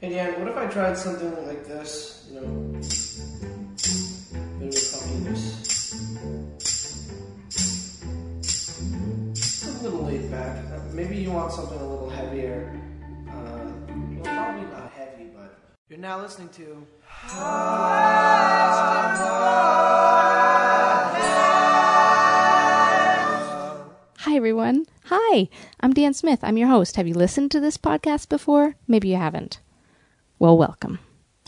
Hey Dan, what if I tried something like this? You know, of a puffiness. A little laid back. Uh, Maybe you want something a little heavier. Uh, well, probably not heavy, but you're now listening to. Hi, everyone. Hi, I'm Dan Smith. I'm your host. Have you listened to this podcast before? Maybe you haven't. Well, welcome.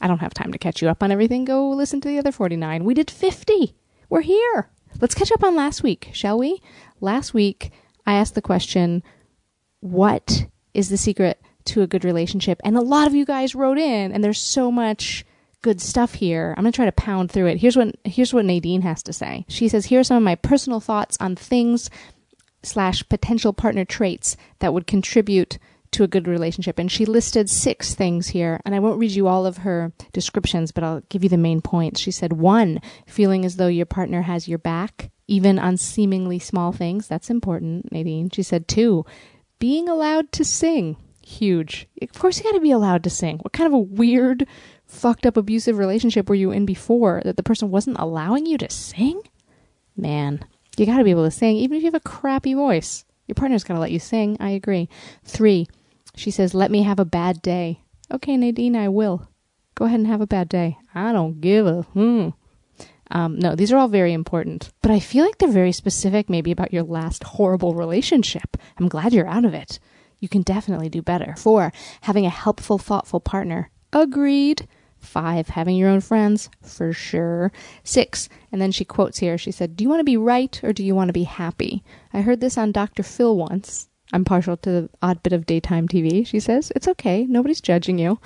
I don't have time to catch you up on everything. Go listen to the other 49. We did 50. We're here. Let's catch up on last week, shall we? Last week, I asked the question What is the secret to a good relationship? And a lot of you guys wrote in, and there's so much good stuff here. I'm going to try to pound through it. Here's what here's what Nadine has to say. She says, "Here are some of my personal thoughts on things slash potential partner traits that would contribute to a good relationship. And she listed six things here, and I won't read you all of her descriptions, but I'll give you the main points. She said, one, feeling as though your partner has your back, even on seemingly small things. That's important, Nadine. She said, two, being allowed to sing. Huge. Of course, you got to be allowed to sing. What kind of a weird, fucked up, abusive relationship were you in before that the person wasn't allowing you to sing? Man, you got to be able to sing, even if you have a crappy voice. Your partner's got to let you sing. I agree. Three, she says, let me have a bad day. Okay, Nadine, I will. Go ahead and have a bad day. I don't give a hmm. Um, no, these are all very important, but I feel like they're very specific, maybe about your last horrible relationship. I'm glad you're out of it. You can definitely do better. Four, having a helpful, thoughtful partner. Agreed. Five, having your own friends, for sure. Six, and then she quotes here, she said, Do you want to be right or do you want to be happy? I heard this on Dr. Phil once. I'm partial to the odd bit of daytime TV, she says. It's okay, nobody's judging you.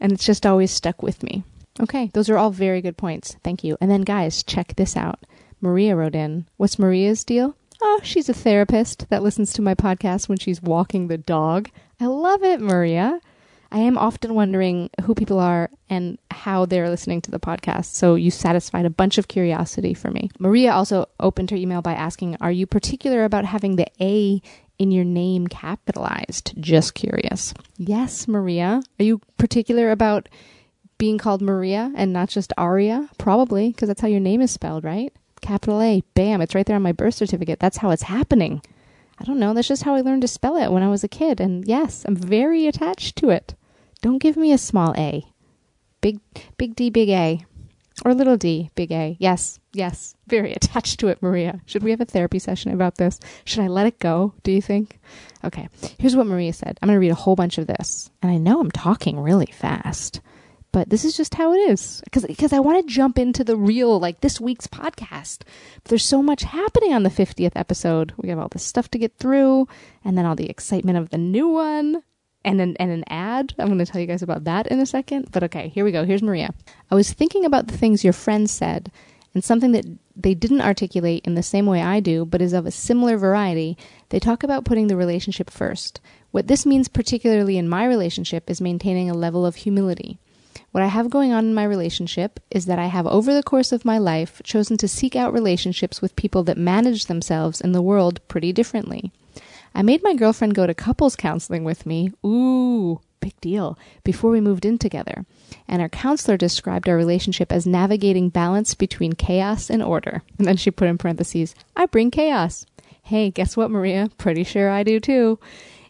And it's just always stuck with me. Okay, those are all very good points. Thank you. And then, guys, check this out. Maria wrote in. What's Maria's deal? Oh, she's a therapist that listens to my podcast when she's walking the dog. I love it, Maria. I am often wondering who people are and how they're listening to the podcast. So you satisfied a bunch of curiosity for me. Maria also opened her email by asking, Are you particular about having the A in your name capitalized? Just curious. Yes, Maria. Are you particular about being called Maria and not just Aria? Probably, because that's how your name is spelled, right? Capital A. Bam. It's right there on my birth certificate. That's how it's happening. I don't know. That's just how I learned to spell it when I was a kid. And yes, I'm very attached to it. Don't give me a small a. Big big D big A. Or little d big A. Yes, yes. Very attached to it, Maria. Should we have a therapy session about this? Should I let it go, do you think? Okay. Here's what Maria said. I'm going to read a whole bunch of this. And I know I'm talking really fast. But this is just how it is. Because I want to jump into the real like this week's podcast. But there's so much happening on the 50th episode. We have all this stuff to get through and then all the excitement of the new one and an, and an ad. I'm going to tell you guys about that in a second. But okay, here we go. Here's Maria. I was thinking about the things your friends said, and something that they didn't articulate in the same way I do, but is of a similar variety. They talk about putting the relationship first. What this means, particularly in my relationship, is maintaining a level of humility. What I have going on in my relationship is that I have, over the course of my life, chosen to seek out relationships with people that manage themselves in the world pretty differently. I made my girlfriend go to couples counseling with me. Ooh, big deal. Before we moved in together. And our counselor described our relationship as navigating balance between chaos and order. And then she put in parentheses, I bring chaos. Hey, guess what, Maria? Pretty sure I do too.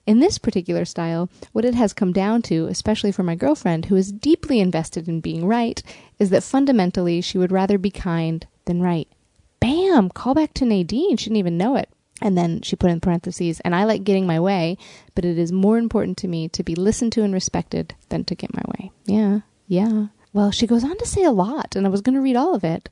In this particular style, what it has come down to, especially for my girlfriend, who is deeply invested in being right, is that fundamentally she would rather be kind than right. Bam! Call back to Nadine. She didn't even know it. And then she put in parentheses, and I like getting my way, but it is more important to me to be listened to and respected than to get my way. Yeah, yeah. Well, she goes on to say a lot, and I was going to read all of it.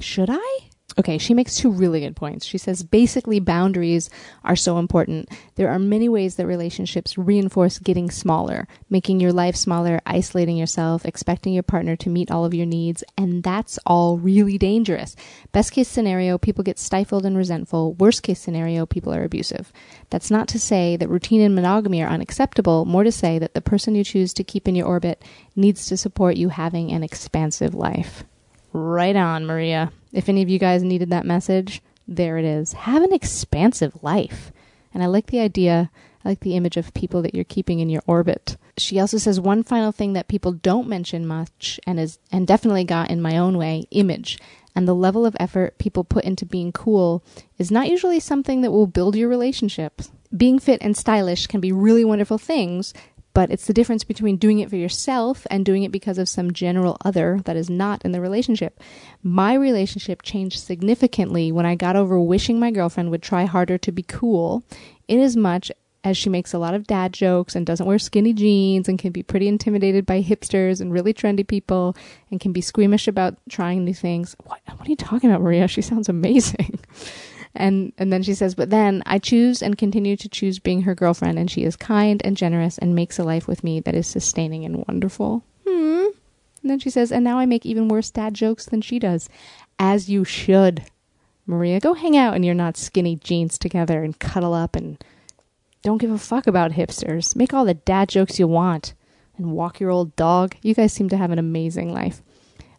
Should I? Okay, she makes two really good points. She says basically boundaries are so important. There are many ways that relationships reinforce getting smaller, making your life smaller, isolating yourself, expecting your partner to meet all of your needs, and that's all really dangerous. Best case scenario, people get stifled and resentful. Worst case scenario, people are abusive. That's not to say that routine and monogamy are unacceptable, more to say that the person you choose to keep in your orbit needs to support you having an expansive life. Right on, Maria. If any of you guys needed that message, there it is. Have an expansive life. And I like the idea, I like the image of people that you're keeping in your orbit. She also says one final thing that people don't mention much and is and definitely got in my own way, image. And the level of effort people put into being cool is not usually something that will build your relationship. Being fit and stylish can be really wonderful things, but it's the difference between doing it for yourself and doing it because of some general other that is not in the relationship. My relationship changed significantly when I got over wishing my girlfriend would try harder to be cool, inasmuch as much as she makes a lot of dad jokes and doesn't wear skinny jeans and can be pretty intimidated by hipsters and really trendy people and can be squeamish about trying new things. What, what are you talking about, Maria? She sounds amazing. And and then she says, "But then I choose and continue to choose being her girlfriend, and she is kind and generous and makes a life with me that is sustaining and wonderful." Hmm. And then she says, "And now I make even worse dad jokes than she does, as you should." Maria, go hang out in your not skinny jeans together and cuddle up and don't give a fuck about hipsters. Make all the dad jokes you want and walk your old dog. You guys seem to have an amazing life.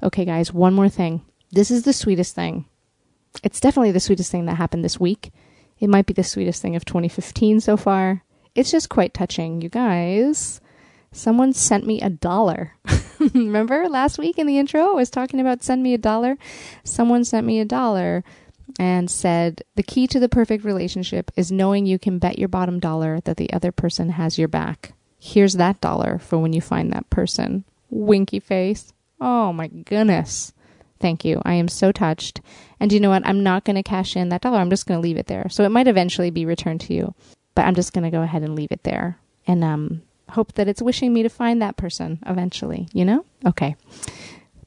Okay, guys, one more thing. This is the sweetest thing it's definitely the sweetest thing that happened this week. It might be the sweetest thing of 2015 so far. It's just quite touching, you guys. Someone sent me a dollar. Remember last week in the intro, I was talking about send me a dollar? Someone sent me a dollar and said, The key to the perfect relationship is knowing you can bet your bottom dollar that the other person has your back. Here's that dollar for when you find that person. Winky face. Oh my goodness. Thank you. I am so touched. And you know what? I'm not going to cash in that dollar. I'm just going to leave it there. So it might eventually be returned to you, but I'm just going to go ahead and leave it there and um, hope that it's wishing me to find that person eventually. You know? Okay.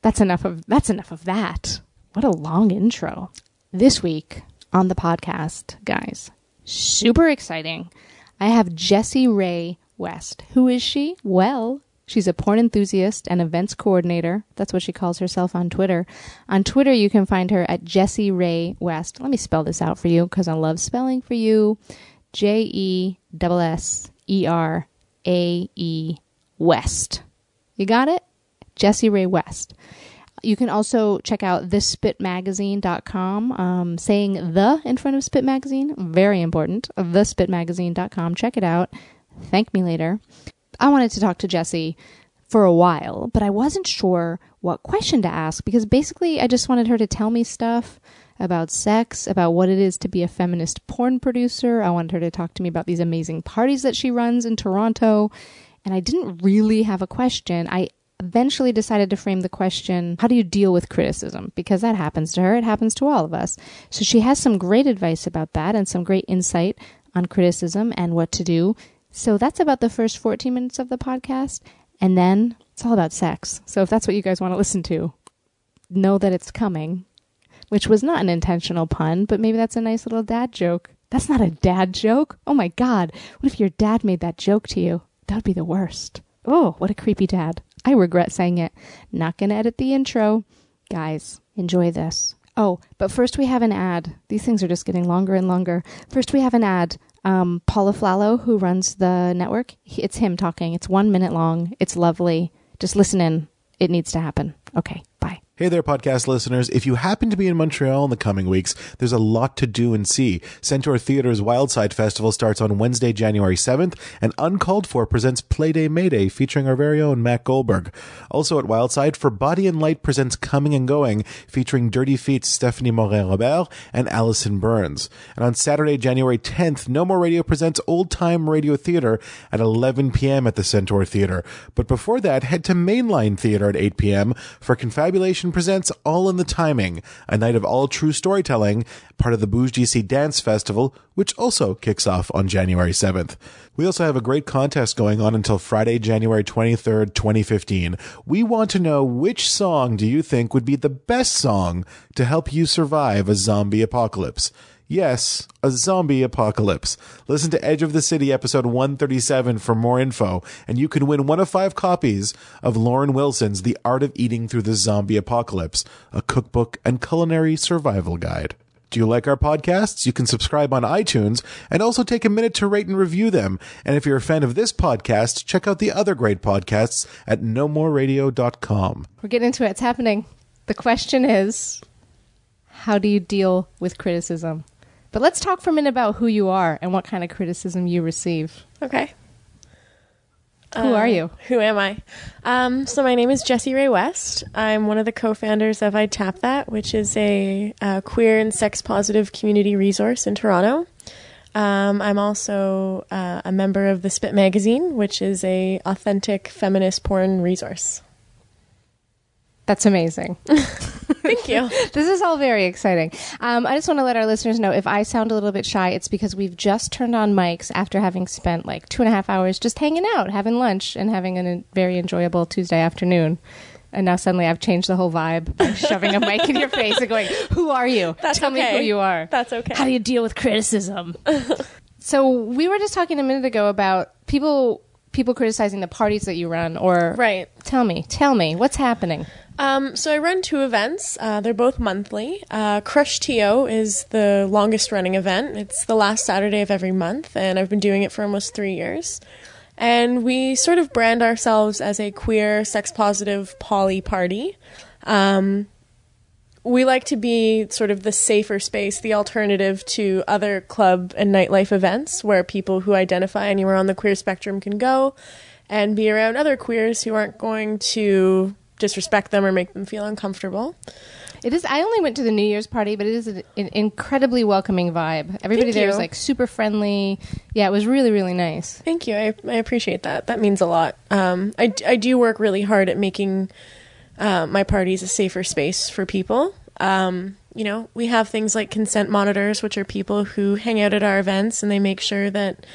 That's enough of that's enough of that. What a long intro. This week on the podcast, guys, super exciting. I have Jesse Rae West. Who is she? Well, She's a porn enthusiast and events coordinator. That's what she calls herself on Twitter. On Twitter, you can find her at Jesse Rae West. Let me spell this out for you because I love spelling for you. J E S S E R A E West. You got it? Jesse Rae West. You can also check out thespitmagazine.com, um, saying the in front of Spit Magazine. Very important. Thespitmagazine.com. Check it out. Thank me later. I wanted to talk to Jesse for a while, but I wasn't sure what question to ask because basically I just wanted her to tell me stuff about sex, about what it is to be a feminist porn producer. I wanted her to talk to me about these amazing parties that she runs in Toronto. And I didn't really have a question. I eventually decided to frame the question how do you deal with criticism? Because that happens to her, it happens to all of us. So she has some great advice about that and some great insight on criticism and what to do so that's about the first 14 minutes of the podcast. And then it's all about sex. So if that's what you guys want to listen to, know that it's coming, which was not an intentional pun, but maybe that's a nice little dad joke. That's not a dad joke. Oh my God. What if your dad made that joke to you? That would be the worst. Oh, what a creepy dad. I regret saying it. Not going to edit the intro. Guys, enjoy this. Oh, but first we have an ad. These things are just getting longer and longer. First we have an ad um, Paul Aflalo, who runs the network, he, it's him talking. It's one minute long. It's lovely. Just listen in. It needs to happen. Okay. Hey there, podcast listeners. If you happen to be in Montreal in the coming weeks, there's a lot to do and see. Centaur Theatre's Wildside Festival starts on Wednesday, January 7th, and Uncalled For presents Playday Mayday featuring our very own Matt Goldberg. Also at Wildside, For Body and Light presents Coming and Going featuring Dirty Feet's Stephanie Morin Robert and Allison Burns. And on Saturday, January 10th, No More Radio presents Old Time Radio Theater at 11 p.m. at the Centaur Theatre. But before that, head to Mainline Theater at 8 p.m. for Confabulation presents All in the Timing, a night of all true storytelling, part of the Bouge d'ici Dance Festival, which also kicks off on January 7th. We also have a great contest going on until Friday, January 23rd, 2015. We want to know which song do you think would be the best song to help you survive a zombie apocalypse? Yes, a zombie apocalypse. Listen to Edge of the City episode 137 for more info, and you can win one of five copies of Lauren Wilson's The Art of Eating Through the Zombie Apocalypse, a cookbook and culinary survival guide. Do you like our podcasts? You can subscribe on iTunes and also take a minute to rate and review them. And if you're a fan of this podcast, check out the other great podcasts at nomoreradio.com. We're getting into it. It's happening. The question is how do you deal with criticism? But let's talk for a minute about who you are and what kind of criticism you receive. Okay. Who are you? Who am I? Um, so my name is Jesse Rae West. I'm one of the co-founders of I Tap That, which is a, uh queer and sex-positive community resource in Toronto. Um, I'm also uh, a member of the Spit Magazine, which is a authentic feminist porn resource. That's amazing. Thank you. this is all very exciting. Um, I just want to let our listeners know if I sound a little bit shy, it's because we've just turned on mics after having spent like two and a half hours just hanging out, having lunch, and having a very enjoyable Tuesday afternoon. And now suddenly I've changed the whole vibe by shoving a mic in your face and going, Who are you? That's Tell me who you are. That's okay. How do you deal with criticism? so we were just talking a minute ago about people people criticizing the parties that you run or Right. tell me tell me what's happening Um, so I run two events. Uh, they're both monthly. Uh, Crush TO is the longest running event. It's the last Saturday of every month, and I've been doing it for almost three years. And we sort of brand ourselves as a queer, sex positive poly party. Um, we like to be sort of the safer space, the alternative to other club and nightlife events where people who identify anywhere on the queer spectrum can go and be around other queers who aren't going to disrespect them or make them feel uncomfortable. It is. I only went to the New Year's party, but it is an, an incredibly welcoming vibe. Everybody Thank there is you. like super friendly. Yeah, it was really really nice. Thank you. I, I appreciate that. That means a lot. Um, I, I do work really hard at making uh, my parties a safer space for people. Um, you know, we have things like consent monitors, which are people who hang out at our events and they make sure that,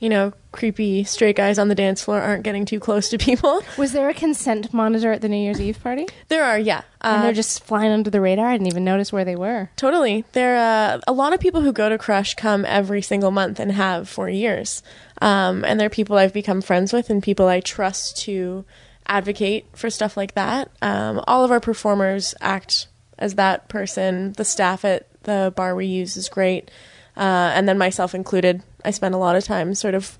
you know, creepy straight guys on the dance floor aren't getting too close to people. Was there a consent monitor at the New Year's Eve party? There are, yeah. and Uh, they're just flying under the radar. I didn't even notice where they were. Totally. There uh, a lot of people who go to Crush come every single month and have for years. Um, and they're people I've become friends with and people I trust to advocate for stuff like that. Um, all of our performers act as that person. The staff at the bar we use is great. Uh, and then myself included. I spend a lot of time sort of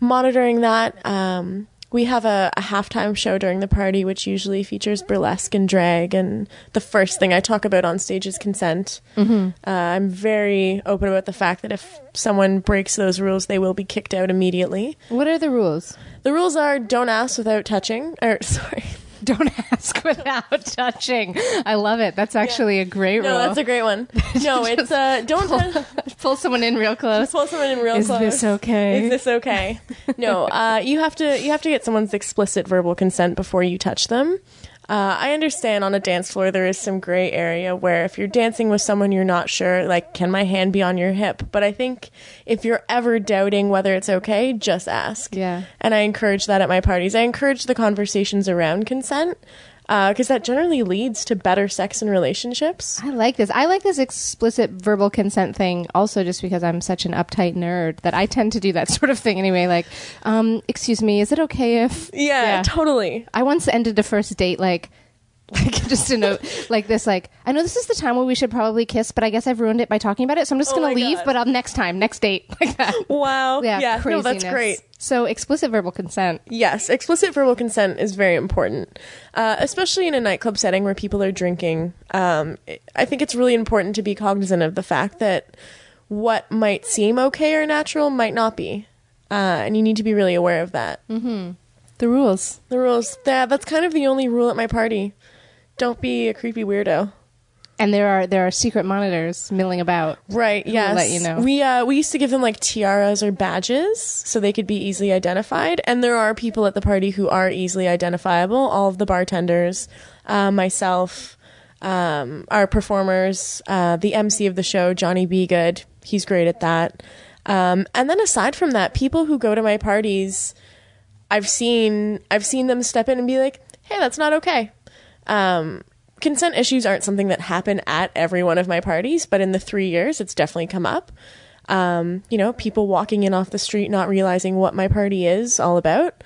monitoring that. Um, we have a, a halftime show during the party, which usually features burlesque and drag. And the first thing I talk about on stage is consent. Uh, I'm very open about the fact that if someone breaks those rules, they will be kicked out immediately. What are the rules? The rules are don't ask without touching. Or sorry, Don't ask without touching. I love it. That's actually a great rule. no, that's a great one. No, it's uh, don't tou- Pull someone in real close. pull someone in real close. Is close. this okay? Is this okay? no, uh, you have to you have to get someone's explicit verbal consent before you touch them. Uh, I understand on a dance floor there is some gray area where if you're dancing with someone you're not sure, like, can my hand be on your hip? But I think if you're ever doubting whether it's okay, just ask. Yeah. And I encourage that at my parties. I encourage the conversations around consent because that generally leads to better sex and relationships. I like this. I like this explicit verbal consent thing also just because I'm such an uptight nerd that I tend to do that sort of thing anyway. Like, um, excuse me, is it okay if. Yeah, totally. I once ended a first date like. Like just a note like this, like I know this is the time where we should probably kiss, but I guess I've ruined it by talking about it, so I'm just Oh gonna leave. God. But I'll next time, next date, like that. Wow. Yeah, yeah no, that's great. So explicit verbal consent. Yes, explicit verbal consent is very important, uh, especially in a nightclub setting where people are drinking. Um, I think it's really important to be cognizant of the fact that what might seem okay or natural might not be, uh, and you need to be really aware of that. mm-hmm. The rules. The rules. Yeah, that's kind of the only rule at my party. Don't be a creepy weirdo. And there are there are secret monitors milling about. Right. Yes. let you know. We uh, we used to give them like tiaras or badges so they could be easily identified. And there are people at the party who are easily identifiable. All of the bartenders, uh, myself, um, our performers, uh, the MC of the show, Johnny B. Good. He's great at that. Um, and then aside from that, people who go to my parties, I've seen I've seen them step in and be like, "Hey, that's not okay." Um, consent issues aren't something that happen at every one of my parties, but in the three years, it's definitely come up. Um, you know, people walking in off the street not realizing what my party is all about.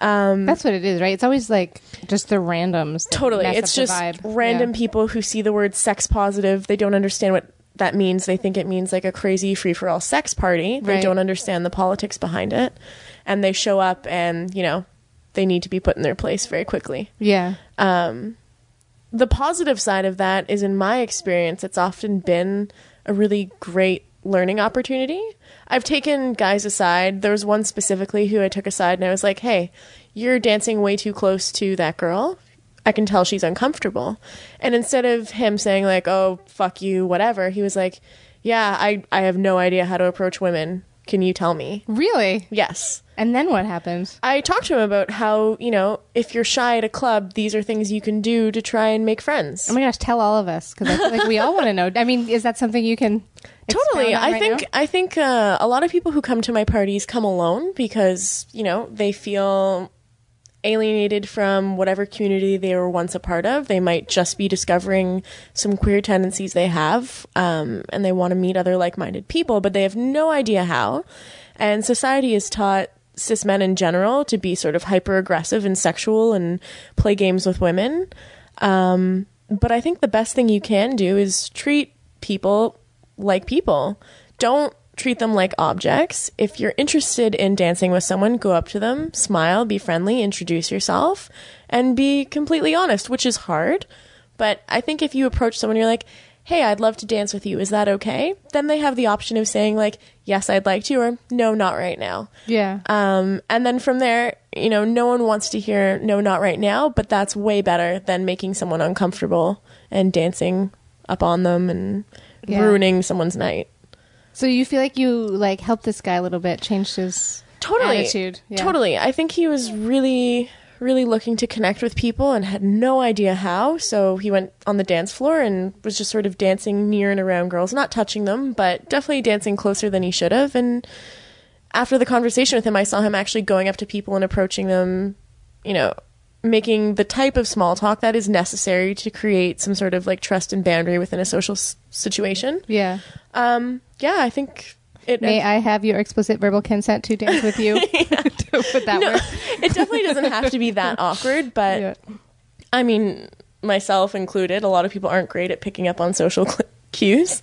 Um, That's what it is, right? It's always like just the randoms. Totally, it's just random Yeah. people who see the word sex positive. They don't understand what that means. They think it means like a crazy free for all sex party. They Right. don't understand the politics behind it, and they show up and you know they need to be put in their place very quickly. Yeah. Um, the positive side of that is in my experience it's often been a really great learning opportunity. I've taken guys aside. There was one specifically who I took aside and I was like, "Hey, you're dancing way too close to that girl. I can tell she's uncomfortable." And instead of him saying like, "Oh, fuck you, whatever," he was like, "Yeah, I I have no idea how to approach women. Can you tell me?" Really? Yes. And then what happened? I talked to him about how, you know, if you're shy at a club, these are things you can do to try and make friends. Oh my gosh, tell all of us because I feel like we all want to know. I mean, is that something you can totally i right think i think uh, a lot of people who come to my parties come alone because you know they feel alienated from whatever community they were once a part of. They might just be discovering some queer tendencies they have um, and they want to meet other like-minded people but they have no idea how. And society has taught cis men in general to be sort of hyper aggressive and sexual and play games with women. Um, but I think the best thing you can do is treat people like people. Don't treat them like objects. If you're interested in dancing with someone, go up to them, smile, be friendly, introduce yourself, and be completely honest, which is hard. But I think if you approach someone, you're like, hey, I'd love to dance with you. Is that okay? Then they have the option of saying, like, yes, I'd like to, or no, not right now. yeah. Um, and then from there, you know, no one wants to hear no, not right now, but that's way better than making someone uncomfortable and dancing up on them and Yeah. ruining someone's night. So you feel like you like helped this guy a little bit, changed his Totally. attitude. Yeah. Totally. I think he was really, really looking to connect with people and had no idea how. So he went on the dance floor and was just sort of dancing near and around girls, not touching them, but definitely dancing closer than he should have. And after the conversation with him, I saw him actually going up to people and approaching them, you know, making the type of small talk that is necessary to create some sort of like trust and boundary within a social s- situation. Yeah. Um, yeah, I think it. May I have your explicit verbal consent to dance with you? Would that no, it definitely doesn't have to be that awkward, but Yeah. I mean, myself included, a lot of people aren't great at picking up on social cl- cues.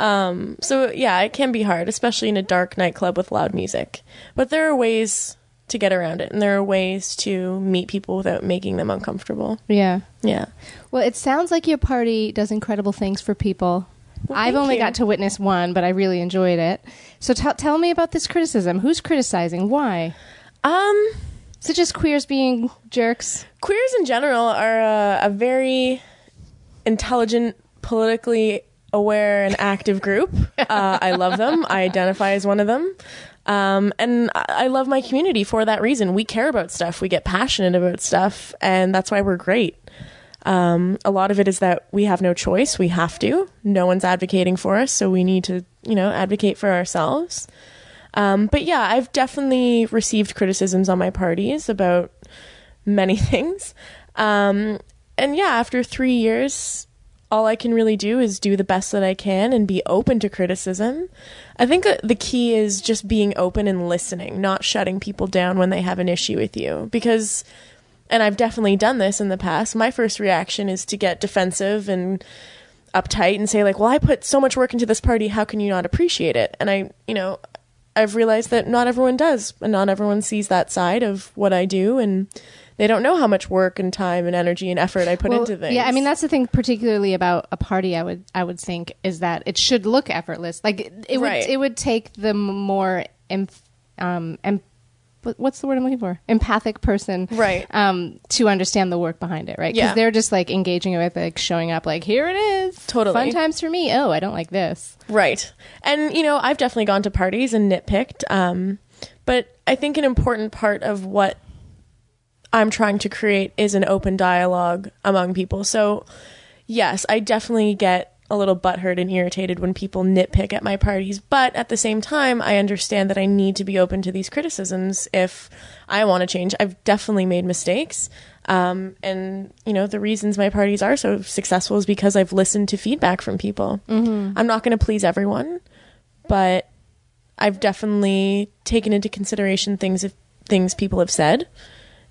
Um, so yeah, it can be hard, especially in a dark nightclub with loud music. But there are ways to get around it, and there are ways to meet people without making them uncomfortable. Yeah. Yeah. Well, it sounds like your party does incredible things for people. Well, I've only you. got to witness one, but I really enjoyed it. So tell tell me about this criticism. Who's criticizing? Why? Um, it just queers being jerks? queers in general are a, a very intelligent, politically aware, and active group. Uh, I love them. I identify as one of them. Um, and I love my community for that reason. We care about stuff, we get passionate about stuff, and that's why we're great. Um, a lot of it is that we have no choice. We have to. No one's advocating for us, so we need to, you know, advocate for ourselves. Um, but yeah, I've definitely received criticisms on my parties about many things. Um, and yeah, after three years, all I can really do is do the best that I can and be open to criticism. I think the key is just being open and listening, not shutting people down when they have an issue with you. Because, and I've definitely done this in the past, my first reaction is to get defensive and uptight and say, like, well, I put so much work into this party, how can you not appreciate it? And I, you know, I've realized that not everyone does, and not everyone sees that side of what I do, and they don't know how much work and time and energy and effort I put Well, into things. Yeah, I mean that's the thing, particularly about a party. I would I would think is that it should look effortless. Like it, it would it would take the more em, um em, what's the word I'm looking for? Empathic person, Right. Um, to understand the work behind it, right? Because Yeah. they're just like engaging with like showing up, like here it is, Totally. fun times for me. Oh, I don't like this. Right. And, you know, I've definitely gone to parties and nitpicked. Um, but I think an important part of what I'm trying to create is an open dialogue among people. So, yes, I definitely get a little butthurt and irritated when people nitpick at my parties. But at the same time, I understand that I need to be open to these criticisms if I want to change. I've definitely made mistakes. Um, and, you know, the reasons my parties are so successful is because I've listened to feedback from people. I'm not going to please everyone, but I've definitely taken into consideration things if things people have said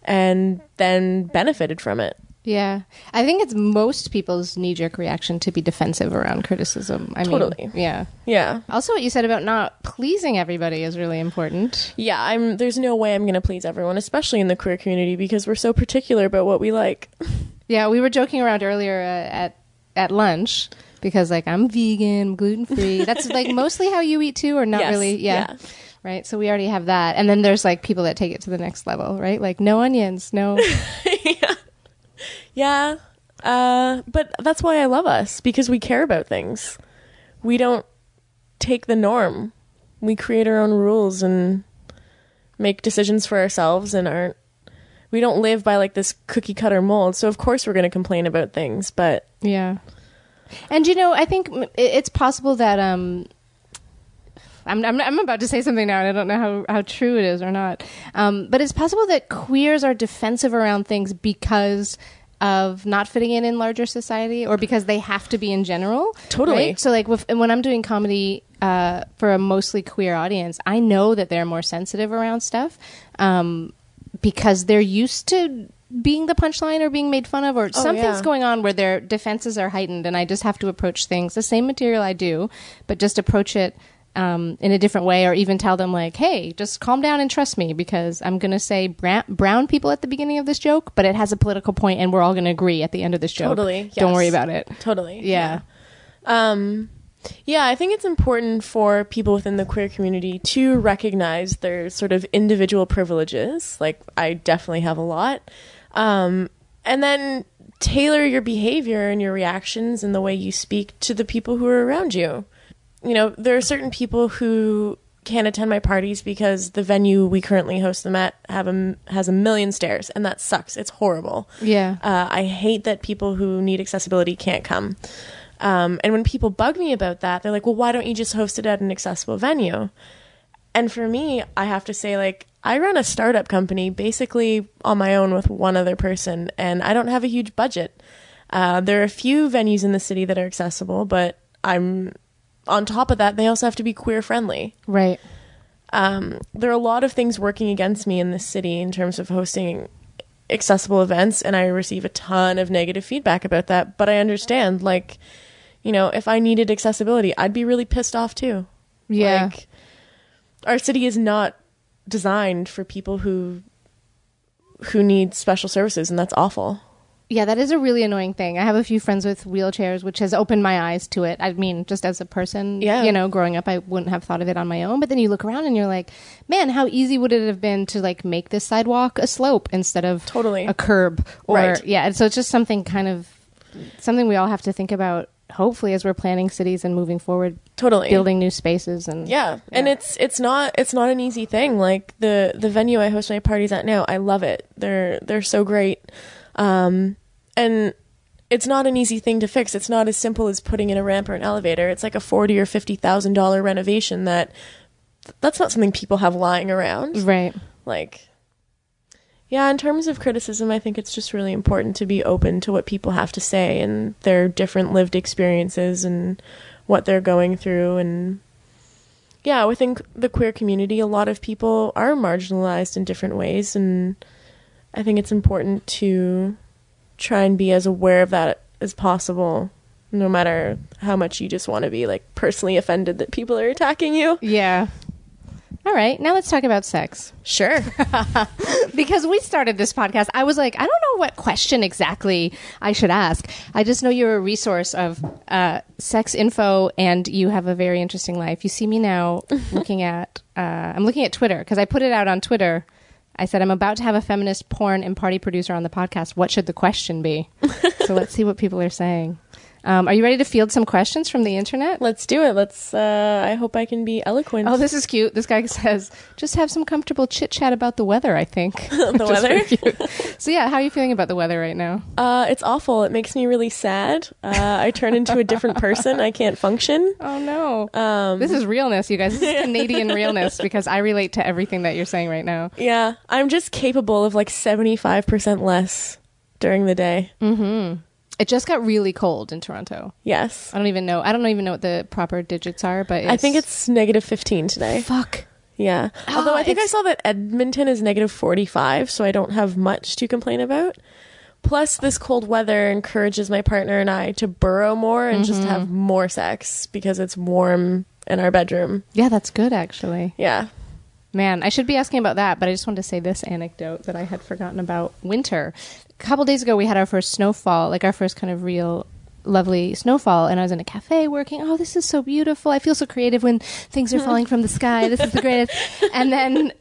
and then benefited from it. Yeah, I think it's most people's knee jerk reaction to be defensive around criticism. I Totally. mean, yeah. Yeah. Also, what you said about not pleasing everybody is really important. Yeah, I'm there's no way I'm going to please everyone, especially in the queer community because we're so particular about what we like. Yeah, we were joking around earlier uh, at at lunch because like I'm vegan, gluten free. That's like mostly how you eat too, or not Yes, really. Yeah. yeah. Right. So we already have that, and then there's like people that take it to the next level, right? Like no onions, no. Yeah. Uh, but that's why I love us because we care about things. We don't take the norm. We create our own rules and make decisions for ourselves and aren't we don't live by like this cookie cutter mold. So of course we're going to complain about things, but Yeah. And you know, I think it's possible that um I'm, I'm I'm about to say something now and I don't know how how true it is or not. Um but it's possible that queers are defensive around things because of not fitting in in larger society or because they have to be in general. Totally. right? So like with, when I'm doing comedy uh for a mostly queer audience, I know that they're more sensitive around stuff. Um because they're used to being the punchline or being made fun of or something's yeah. going on where their defenses are heightened and I just have to approach things the same material I do, but just approach it um, in a different way or even tell them like, hey, just calm down and trust me because I'm going to say brown, brown people at the beginning of this joke, but it has a political point and we're all going to agree at the end of this joke. Totally, Don't worry about it. totally. Yeah. Um, yeah, I think it's important for people within the queer community to recognize their sort of individual privileges. Like, I definitely have a lot. Um, and then tailor your behavior and your reactions and the way you speak to the people who are around you. You know, there are certain people who can't attend my parties because the venue we currently host them at have a, has a million stairs, and that sucks. It's horrible. Yeah. Uh, I hate that people who need accessibility can't come. Um, and when people bug me about that, they're like, well, why don't you just host it at an accessible venue? And for me, I have to say, like, I run a startup company basically on my own with one other person, and I don't have a huge budget. Uh, there are a few venues in the city that are accessible, but I'm on top of that, they also have to be queer friendly Right. um, there are a lot of things working against me in this city in terms of hosting accessible events, and I receive a ton of negative feedback about that. But I understand, like, you know, if I needed accessibility, I'd be really pissed off too. Yeah. Like, our city is not designed for people who who need special services, and that's awful. Yeah, that is a really annoying thing. I have a few friends with wheelchairs, which has opened my eyes to it. I mean, just as a person, Yeah. you know, growing up, I wouldn't have thought of it on my own. But then you look around and you're like, man, how easy would it have been to like make this sidewalk a slope instead of Totally. a curb? Or Right. yeah, and so it's just something kind of something we all have to think about. Hopefully, as we're planning cities and moving forward, Totally. building new spaces and Yeah. And it's it's not it's not an easy thing. Like the the venue I host my parties at now, I love it. They're they're so great. Um and it's not an easy thing to fix. It's not as simple as putting in a ramp or an elevator. It's like a forty or fifty thousand dollar renovation that that's not something people have lying around. right. Like yeah, in terms of criticism, I think it's just really important to be open to what people have to say and their different lived experiences and what they're going through. And yeah, within the queer community, a lot of people are marginalized in different ways. And I think it's important to try and be as aware of that as possible, no matter how much you just want to be like personally offended that people are attacking you. Yeah. All right, now let's talk about sex. Sure. because we started this podcast, I was like, I don't know what question exactly I should ask. I just know you're a resource of uh, sex info, and you have a very interesting life. You see me now looking at, uh, I'm looking at Twitter because I put it out on Twitter. I said, I'm about to have a feminist porn and party producer on the podcast. What should the question be? so let's see what people are saying. Um, are you ready to field some questions from the internet? Let's do it. Let's. Uh, I hope I can be eloquent. Oh, this is cute. This guy says, just have some comfortable chit chat about the weather, I think. the weather. so, yeah, how are you feeling about the weather right now? Uh, it's awful. It makes me really sad. Uh, I turn into a different person. I can't function. Oh, no. Um, this is realness, you guys. This is Canadian realness because I relate to everything that you're saying right now. yeah, I'm just capable of like 75% less during the day. Mm. It just got really cold in Toronto. Yes. I don't even know. I don't even know what the proper digits are, but I think it's negative 15 today. fuck. Yeah. Ah, Although I think I it's- saw that Edmonton is negative 45, so I don't have much to complain about. Plus, this cold weather encourages my partner and I to burrow more and just mm-hmm. have more sex because it's warm in our bedroom. Yeah, that's good actually. Yeah. Man, I should be asking about that, but I just wanted to say this anecdote that I had forgotten about winter. A couple days ago, we had our first snowfall, like our first kind of real lovely snowfall, and I was in a cafe working. Oh, this is so beautiful! I feel so creative when things are falling from the sky. This is the greatest. And then,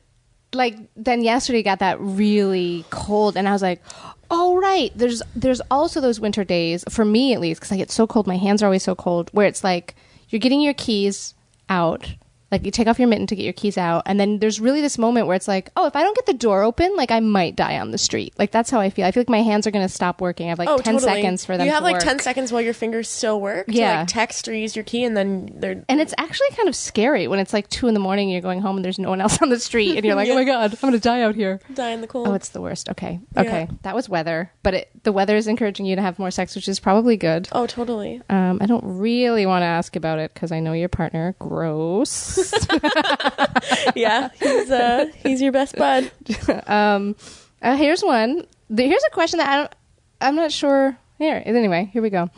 like, then yesterday got that really cold, and I was like, oh right. There's there's also those winter days for me at least because I get so cold. My hands are always so cold. Where it's like you're getting your keys out like you take off your mitten to get your keys out, and then there's really this moment where it's like, oh, if I don't get the door open, like I might die on the street. Like that's how I feel. I feel like my hands are gonna stop working. I have like ten totally. seconds for them. You have to like work. ten seconds while your fingers still work. Yeah. To, like text or use your key, and then they're and it's actually kind of scary when it's like two in the morning. and You're going home and there's no one else on the street, and you're like, Yeah. oh my god, I'm gonna die out here. die in the cold. Oh, it's the worst. Okay, Yeah. okay, that was weather, but it, the weather is encouraging you to have more sex, which is probably good. oh, totally. Um, I don't really want to ask about it because I know your partner. Gross. yeah, he's uh, he's your best bud. um, uh, here's one. The, here's a question that I don't. I'm not sure. Here, anyway, here we go.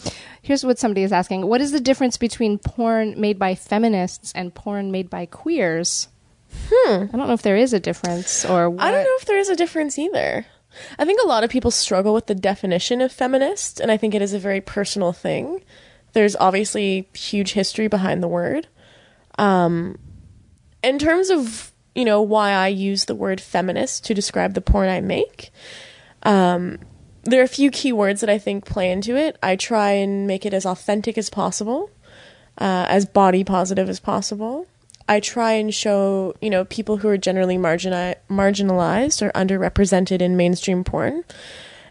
Here's what somebody is asking: What is the difference between porn made by feminists and porn made by queers? Hmm. I don't know if there is a difference or what. I don't know if there is a difference either. I think a lot of people struggle with the definition of feminist, and I think it is a very personal thing. There's obviously huge history behind the word. Um, in terms of you know why I use the word feminist to describe the porn I make, um, there are a few key words that I think play into it. I try and make it as authentic as possible, uh, as body positive as possible. I try and show, you know, people who are generally margini- marginalized or underrepresented in mainstream porn.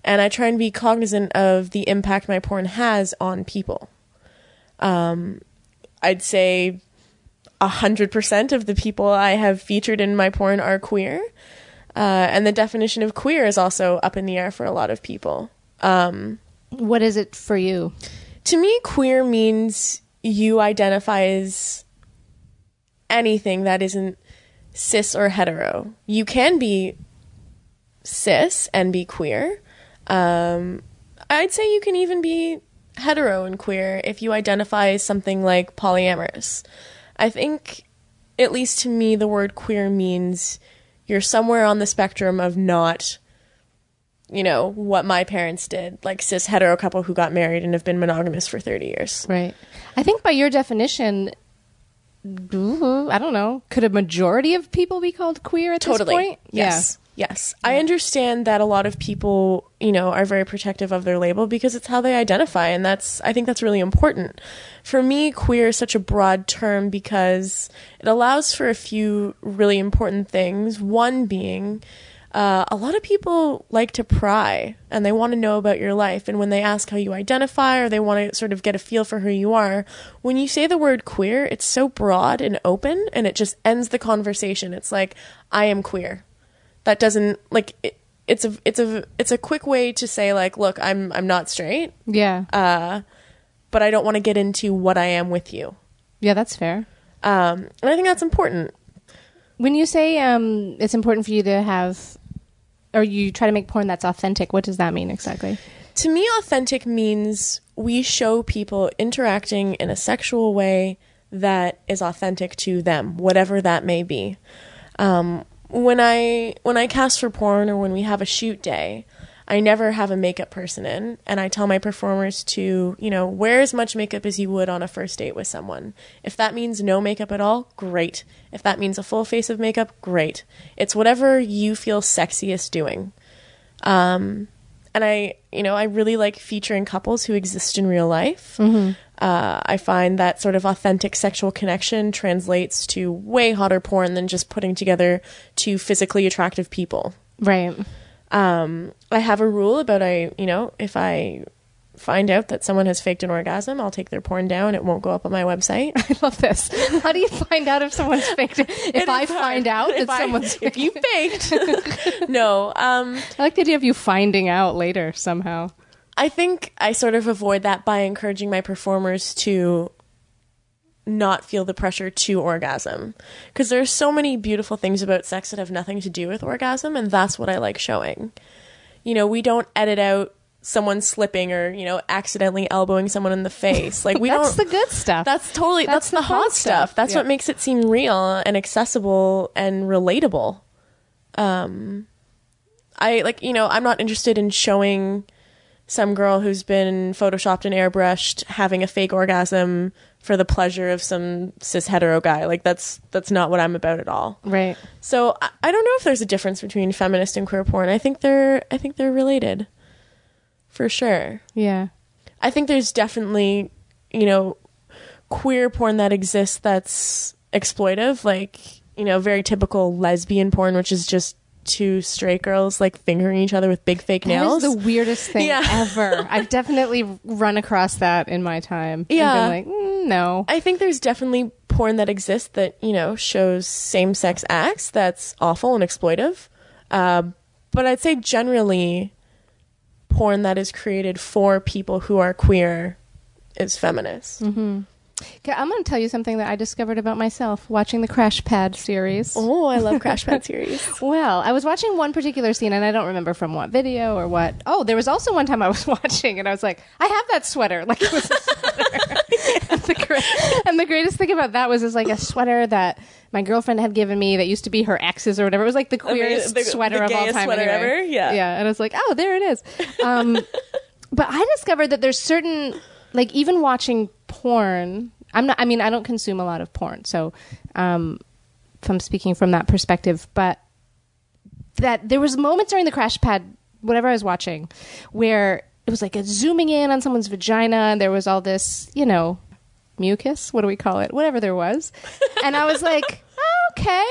And I try and be cognizant of the impact my porn has on people. Um, I'd say 100% of the people I have featured in my porn are queer. Uh, and the definition of queer is also up in the air for a lot of people. Um, What is it for you? to me, queer means you identify as anything that isn't cis or hetero. You can be cis and be queer. Um, I'd say you can even be hetero and queer if you identify as something like polyamorous. I think, at least to me, the word queer means you're somewhere on the spectrum of not you know, what my parents did, like cis hetero couple who got married and have been monogamous for 30 years. Right. I think by your definition, I don't know. Could a majority of people be called queer at Totally. this point? Yes. Yes. I understand that a lot of people, you know, are very protective of their label because it's how they identify and that's I think that's really important. For me, queer is such a broad term because it allows for a few really important things. One being uh, a lot of people like to pry and they want to know about your life. And when they ask how you identify or they want to sort of get a feel for who you are, when you say the word queer, it's so broad and open and it just ends the conversation. It's like, I am queer. That doesn't, like, it, it's a it's a it's a quick way to say like look i'm i'm not straight Yeah. uh but i don't want to get into what i am with you yeah, that's fair. um and i think that's important When you say um, it's important for you to have, or you try to make porn that's authentic, what does that mean exactly? to me, authentic means we show people interacting in a sexual way that is authentic to them, whatever that may be. Um, when I when I cast for porn or when we have a shoot day, I never have a makeup person in, and I tell my performers to, you know, wear as much makeup as you would on a first date with someone. If that means no makeup at all, great. If that means a full face of makeup, great. It's whatever you feel sexiest doing. Um, and I, you know, I really like featuring couples who exist in real life. Uh, I find that sort of authentic sexual connection translates to way hotter porn than just putting together two physically attractive people. Right. Um, I have a rule about I, you know, if I find out that someone has faked an orgasm, I'll take their porn down. It won't go up on my website. I love this. How do you find out if someone's faked it? If It I hard. find out If that I- someone's if you faked, no. Um, I like the idea of you finding out later somehow. I think I sort of avoid that by encouraging my performers to not feel the pressure to orgasm because there's so many beautiful things about sex that have nothing to do with orgasm and that's what I like showing. You know, we don't edit out someone slipping or, you know, accidentally elbowing someone in the face. Like we That's don't the good stuff. That's totally That's that's, the the, hot stuff. stuff. That's Yeah. what makes it seem real and accessible and relatable. Um I like, you know, I'm not interested in showing some girl who's been photoshopped and airbrushed having a fake orgasm for the pleasure of some cis hetero guy. Like that's that's not what I'm about at all. Right. So I, I don't know if there's a difference between feminist and queer porn. I think they're I think they're related. For sure. Yeah. I think there's definitely, you know, queer porn that exists that's exploitive, like, you know, very typical lesbian porn, which is just two straight girls like fingering each other with big fake That nails. the weirdest thing Yeah. ever. I've definitely run across that in my time. and Yeah. been like, mm, no. I think there's definitely porn that exists that, you know, shows same sex acts that's awful and exploitive. Uh, but I'd say generally, porn that is created for people who are queer is feminist. Okay, I'm going to tell you something that I discovered about myself watching the Crash Pad series. Oh, I love Crash Pad series. Well, I was watching one particular scene and I don't remember from what video or what. Oh, there was also one time I was watching and I was like, I have that sweater. Like it was a sweater. and, the gra- and the greatest thing about that was it's like a sweater that my girlfriend had given me that used to be her ex's or whatever. It was like the queerest the- sweater the of all time. sweater anyway. ever? Yeah. Yeah. And I was like, oh, there it is. Um, but I discovered that there's certain, like even watching porn, I'm not, I mean, I don't consume a lot of porn. So, um, I'm speaking from that perspective, but that there was moments during the crash pad, whatever I was watching, where it was like a zooming in on someone's vagina, and there was all this, you know, mucus. What do we call it? Whatever there was, and I was like, okay.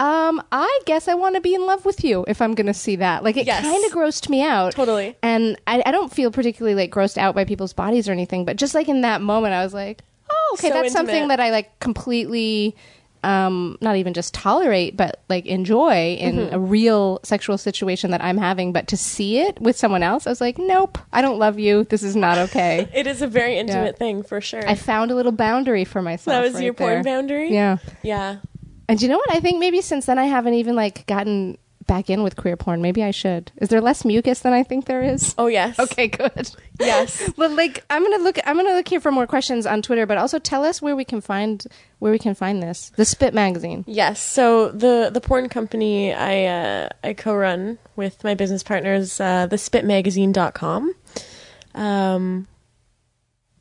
Um, I guess I want to be in love with you if I'm going to see that. Like, it Yes. kind of grossed me out. Totally. And I, I don't feel particularly like grossed out by people's bodies or anything, but just like in that moment, I was like, oh, okay, So that's something that I like completely, um, not even just tolerate, but like enjoy in Mm-hmm. a real sexual situation that I'm having. But to see it with someone else, I was like, nope, I don't love you. This is not okay. It is a very intimate Yeah. thing for sure. I found a little boundary for myself. that was right your porn there. boundary? Yeah. Yeah. And you know what? I think maybe since then I haven't even like gotten back in with queer porn. Maybe I should. Is there less mucus than I think there is? Oh yes. Okay, good. Yes. Well, like I'm gonna look. I'm gonna look here for more questions on Twitter, but also tell us where we can find where we can find this. The Spit magazine. Yes. So the the porn company I uh, I co-run with my business partners, uh, thespitmagazine.com. Um,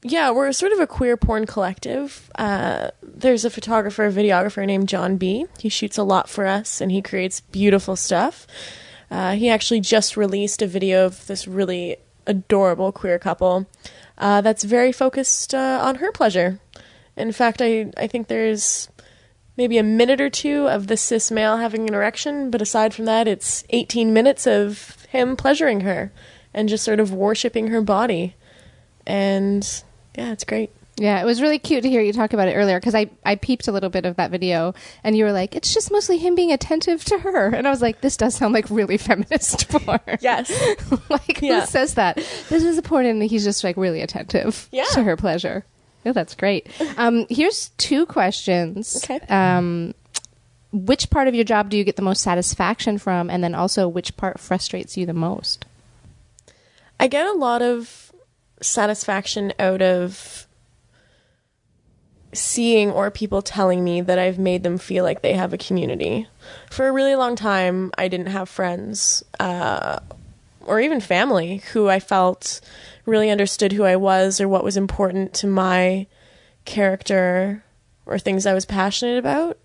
yeah, we're sort of a queer porn collective. Uh, there's a photographer, a videographer named John B. He shoots a lot for us, and he creates beautiful stuff. Uh, he actually just released a video of this really adorable queer couple uh, that's very focused uh, on her pleasure. In fact, I I think there's maybe a minute or two of the cis male having an erection, but aside from that, it's 18 minutes of him pleasuring her and just sort of worshipping her body. And yeah, it's great. Yeah, it was really cute to hear you talk about it earlier because I, I peeped a little bit of that video and you were like, it's just mostly him being attentive to her. And I was like, this does sound like really feminist porn. Yes. like, Yeah. who says that? This is a porn and he's just like really attentive Yeah. to her pleasure. Oh, that's great. Um, here's two questions. Okay. Um, which part of your job do you get the most satisfaction from? And then also, which part frustrates you the most? I get a lot of satisfaction out of seeing or people telling me that I've made them feel like they have a community. For a really long time, I didn't have friends uh, or even family who I felt really understood who I was or what was important to my character or things I was passionate about.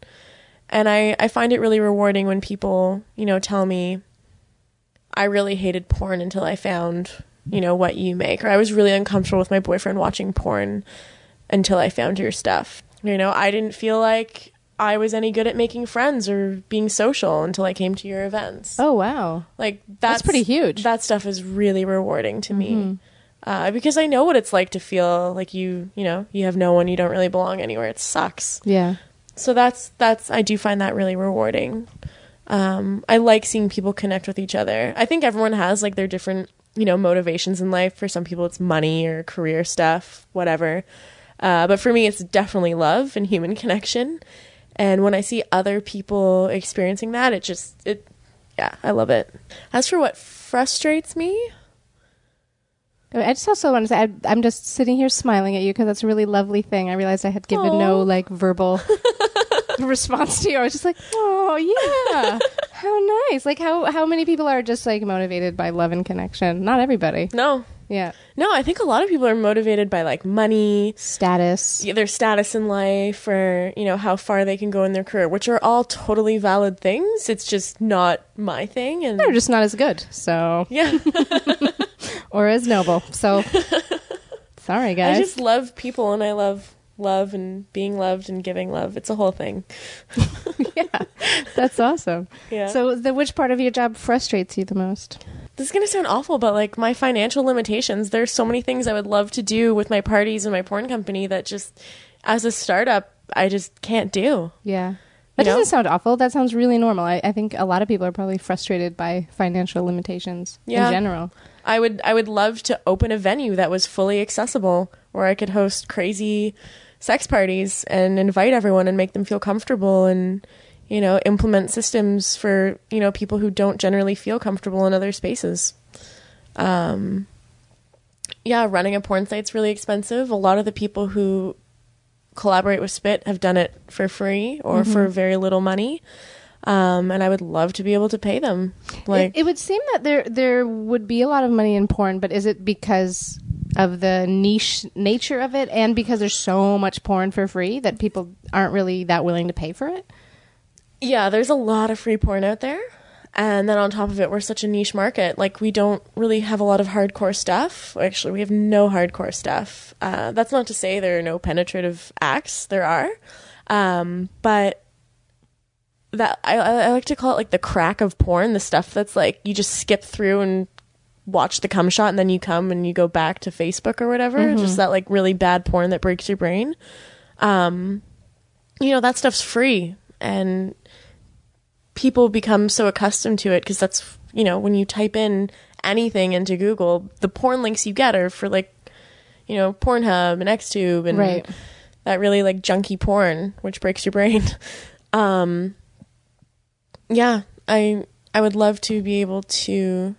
And I, I find it really rewarding when people, you know, tell me, I really hated porn until I found, you know, what you make. Or I was really uncomfortable with my boyfriend watching porn until I found your stuff. You know, I didn't feel like I was any good at making friends or being social until I came to your events. Oh, wow. Like that's, That's pretty huge. That stuff is really rewarding to me. Uh, because I know what it's like to feel like you, you know, you have no one, you don't really belong anywhere. It sucks Yeah. so that's that's I do find that really rewarding. Um, I like seeing people connect with each other. I think everyone has like their different you know motivations in life. For some people, it's money or career stuff, whatever. Uh, but for me, it's definitely love and human connection. And when I see other people experiencing that, it just it yeah, I love it. As for what frustrates me, I just also want to say I, I'm just sitting here smiling at you because that's a really lovely thing. I realized I had given no like verbal response to you. I was just like, oh yeah, how nice. Like how how many people are just like motivated by love and connection? Not everybody. no, Yeah. No, I think a lot of people are motivated by like money, Status. their status in life, or you know how far they can go in their career, which are all totally valid things. It's just not my thing, and They're just not as good. So, yeah, or as noble. So, sorry, guys. I just love people, and I love love and being loved and giving love. It's a whole thing. yeah. That's awesome. Yeah. So, the which part of your job frustrates you the most? this is going to sound awful, but like my financial limitations, there's so many things I would love to do with my parties and my porn company that just as a startup, I just can't do. Yeah. That You doesn't sound awful. That sounds really normal. I, I think a lot of people are probably frustrated by financial limitations Yeah. in general. I would I would love to open a venue that was fully accessible where I could host crazy sex parties and invite everyone and make them feel comfortable and you know implement systems for you know people who don't generally feel comfortable in other spaces. Um yeah, running a porn site's really expensive. A lot of the people who collaborate with Spit have done it for free or for very little money. Um, and I would love to be able to pay them. Like it, it would seem that there there would be a lot of money in porn, but is it because of the niche nature of it and because there's so much porn for free that people aren't really that willing to pay for it? Yeah, there's a lot of free porn out there. And then on top of it, we're such a niche market. Like, we don't really have a lot of hardcore stuff. Actually, we have no hardcore stuff. Uh, that's not to say there are no penetrative acts. There are. Um, but that I, I like to call it like the crack of porn, the stuff that's like you just skip through and watch the cum shot and then you come and you go back to Facebook or whatever. Just that like really bad porn that breaks your brain. Um, you know, that stuff's free and people become so accustomed to it because that's you know when you type in anything into Google, the porn links you get are for like you know Pornhub and XTube and Right. that really like junky porn, which breaks your brain. Um, yeah, I I would love to be able to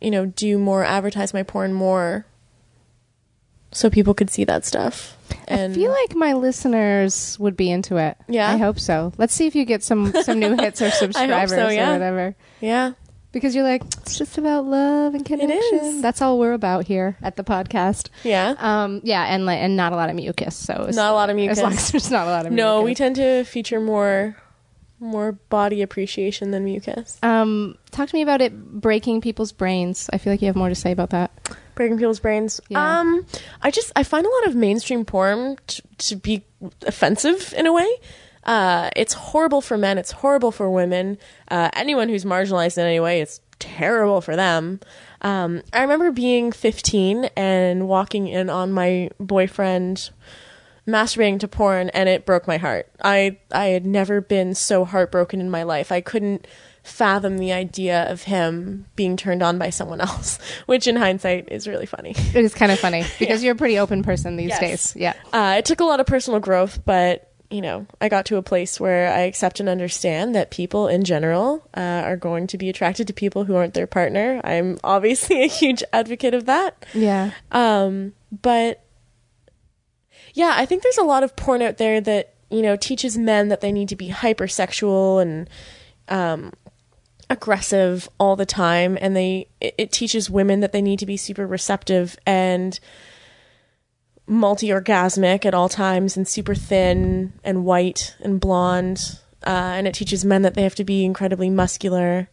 you know do more, advertise my porn more, so people could see that stuff. And I feel like my listeners would be into it. Yeah? I hope so. Let's see if you get some some new hits or subscribers yeah. or whatever. yeah, Because you're like, it's just about love and connection. is. That's all we're about here at the podcast. yeah. Um, yeah, and like, and not a lot of mucus. So Not a lot of As long as there's not a lot of No, we tend to feature more more body appreciation than mucus. um, talk to me about it breaking people's brains. I feel like you have more to say about that. Breaking people's brains. Yeah. Um, I just I find a lot of mainstream porn t- to be offensive in a way. Uh, it's horrible for men. It's horrible for women. Uh, anyone who's marginalized in any way, it's terrible for them. Um, I remember being 15 and walking in on my boyfriend masturbating to porn and it broke my heart. I I had never been so heartbroken in my life. I couldn't fathom the idea of him being turned on by someone else, which in hindsight is really funny. It is kind of funny because you're a pretty open person these Yes. days. Yeah. Uh, it took a lot of personal growth, but you know, I got to a place where I accept and understand that people in general uh, are going to be attracted to people who aren't their partner. I'm obviously a huge advocate of that. Yeah. Um, but yeah, I think there's a lot of porn out there that you know teaches men that they need to be hypersexual and um, aggressive all the time, and they it, it teaches women that they need to be super receptive and multi-orgasmic at all times and super thin and white and blonde. Uh, and it teaches men that they have to be incredibly muscular.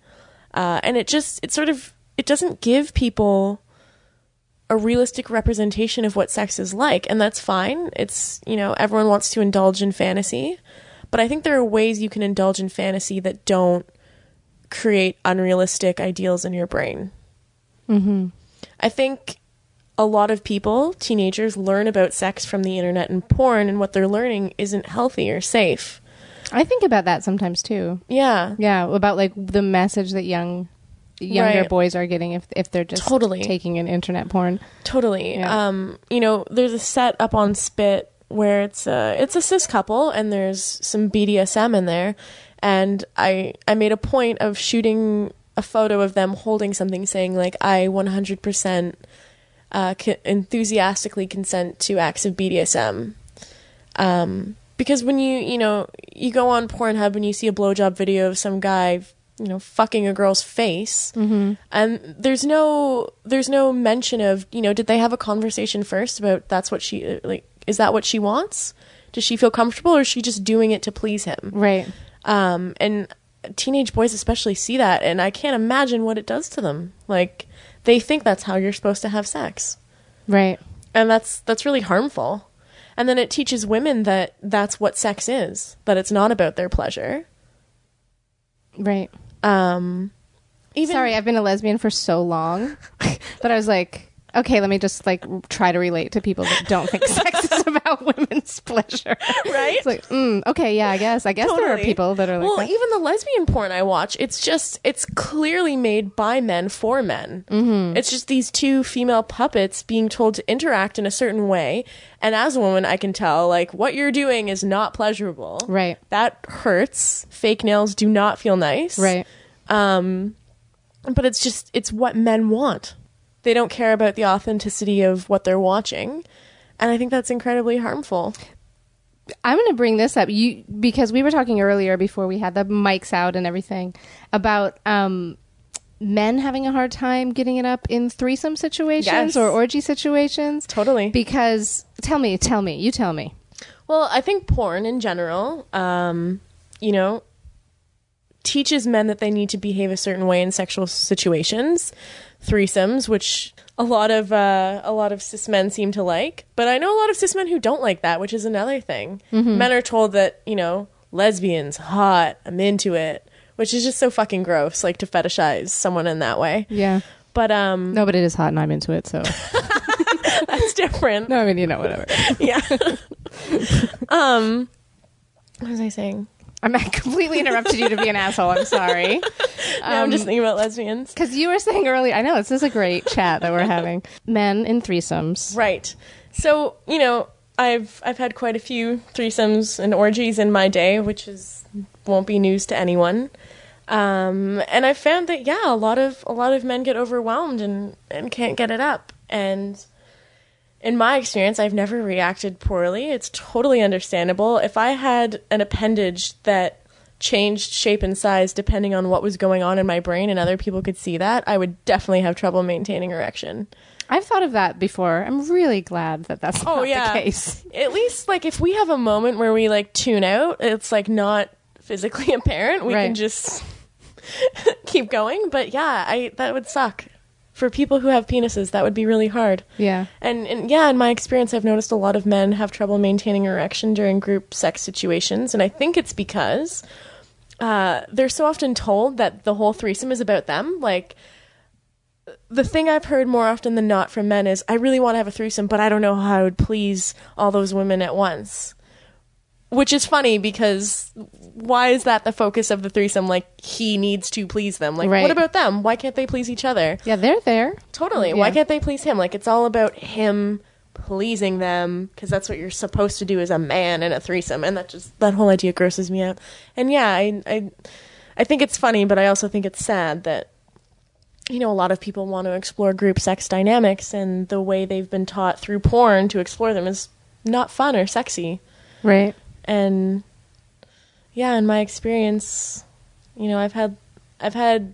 Uh, and it just it sort of it doesn't give people a realistic representation of what sex is like and that's fine it's you know everyone wants to indulge in fantasy but i think there are ways you can indulge in fantasy that don't create unrealistic ideals in your brain mm-hmm. i think a lot of people teenagers learn about sex from the internet and porn and what they're learning isn't healthy or safe I think about that sometimes too. yeah Yeah, about like the message that young younger Right. boys are getting if if they're just Totally. taking in internet porn. Totally. Yeah. Um, you know, there's a set up on Spit where it's a it's a cis couple and there's some BDSM in there, and I I made a point of shooting a photo of them holding something saying like I 100% uh, co- enthusiastically consent to acts of BDSM. Um, because when you you know you go on Pornhub and you see a blowjob video of some guy you know fucking a girl's face mm-hmm. and there's no there's no mention of you know did they have a conversation first about that's what she like is that what she wants does she feel comfortable or is she just doing it to please him Right. um and teenage boys especially see that and i can't imagine what it does to them like they think that's how you're supposed to have sex Right. and that's that's really harmful and then it teaches women that that's what sex is that it's not about their pleasure Right. Um even Sorry, I've been a lesbian for so long but I was like, okay, let me just like try to relate to people that don't think sex is about women's pleasure. Right? It's like, mm, okay, yeah, I guess. I guess there are people that are like, well that. even the lesbian porn i watch it's just it's clearly made by men for men mm-hmm. it's just these two female puppets being told to interact in a certain way and as a woman i can tell like what you're doing is not pleasurable Right. that hurts fake nails do not feel nice right. um but it's just it's what men want they don't care about the authenticity of what they're watching and i think that's incredibly harmful I'm going to bring this up you because we were talking earlier before we had the mics out and everything about um, men having a hard time getting it up in threesome situations Yes. or orgy situations. totally Because tell me, tell me, you tell me. Well, I think porn in general, um, you know, teaches men that they need to behave a certain way in sexual situations, threesomes, which a lot of uh, a lot of cis men seem to like. But I know a lot of cis men who don't like that, which is another thing. Men are told that you know lesbians hot, I'm into it, which is just so fucking gross. Like to fetishize someone in that way. Yeah. But um, No, but it is hot and I'm into it, so. that's different. no, I mean, you know, whatever. Yeah. um, what was I saying? I'm I completely interrupted you to be an asshole. I'm sorry. No, I'm just thinking about lesbians. Because you were saying earlier, I know this is a great chat that we're having. Men in threesomes. Right. So, you know, I've I've had quite a few threesomes and orgies in my day, which is won't be news to anyone. Um, and I found that yeah, a lot of a lot of men get overwhelmed and and can't get it up. And in my experience, I've never reacted poorly. It's totally understandable. If I had an appendage that changed shape and size depending on what was going on in my brain and other people could see that, I would definitely have trouble maintaining erection. I've thought of that before. I'm really glad that that's Oh not yeah. the case. At least like if we have a moment where we like tune out, it's like not physically apparent. We Right. can just keep going. But yeah, I that would suck. For people who have penises, that would be really hard. Yeah. And, and yeah, in my experience, I've noticed a lot of men have trouble maintaining erection during group sex situations, and I think it's because uh, they're so often told that the whole threesome is about them. Like the thing I've heard more often than not from men is, "I really want to have a threesome, but I don't know how I would please all those women at once." Which is funny because why is that the focus of the threesome? Like he needs to please them. Like Right. what about them? Why can't they please each other? Yeah, they're there. Totally. Why can't they please him? Like it's all about him pleasing them because that's what you're supposed to do as a man in a threesome, and that just that whole idea grosses me out. And yeah, I I I think it's funny, but I also think it's sad that you know a lot of people want to explore group sex dynamics, and the way they've been taught through porn to explore them is not fun or sexy. Right. And yeah, in my experience, you know, I've had I've had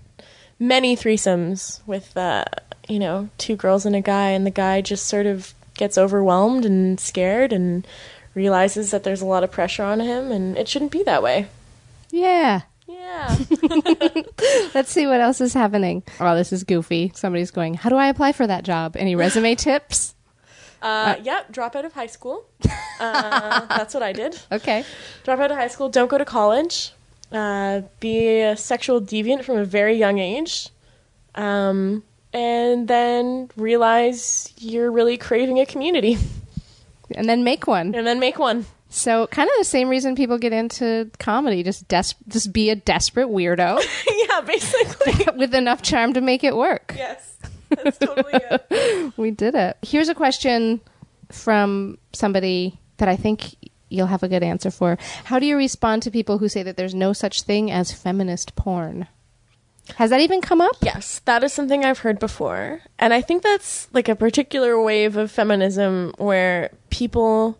many threesomes with uh, you know, two girls and a guy and the guy just sort of gets overwhelmed and scared and realizes that there's a lot of pressure on him and it shouldn't be that way. Yeah. Yeah. Let's see what else is happening. Oh, this is goofy. Somebody's going, How do I apply for that job? Any resume tips? Uh, yep, drop out of high school. Uh, that's what I did. Okay. Drop out of high school, don't go to college, uh, be a sexual deviant from a very young age, um, and then realize you're really craving a community, And then make one. and then make one. So, kind of the same reason people get into comedy. Just des- just be a desperate weirdo yeah, basically. with enough charm to make it work. yes, that's totally it. We did it. Here's a question from somebody that I think you'll have a good answer for. How do you respond to people who say that there's no such thing as feminist porn? Has that even come up? Yes, that is something I've heard before. And I think that's like a particular wave of feminism where people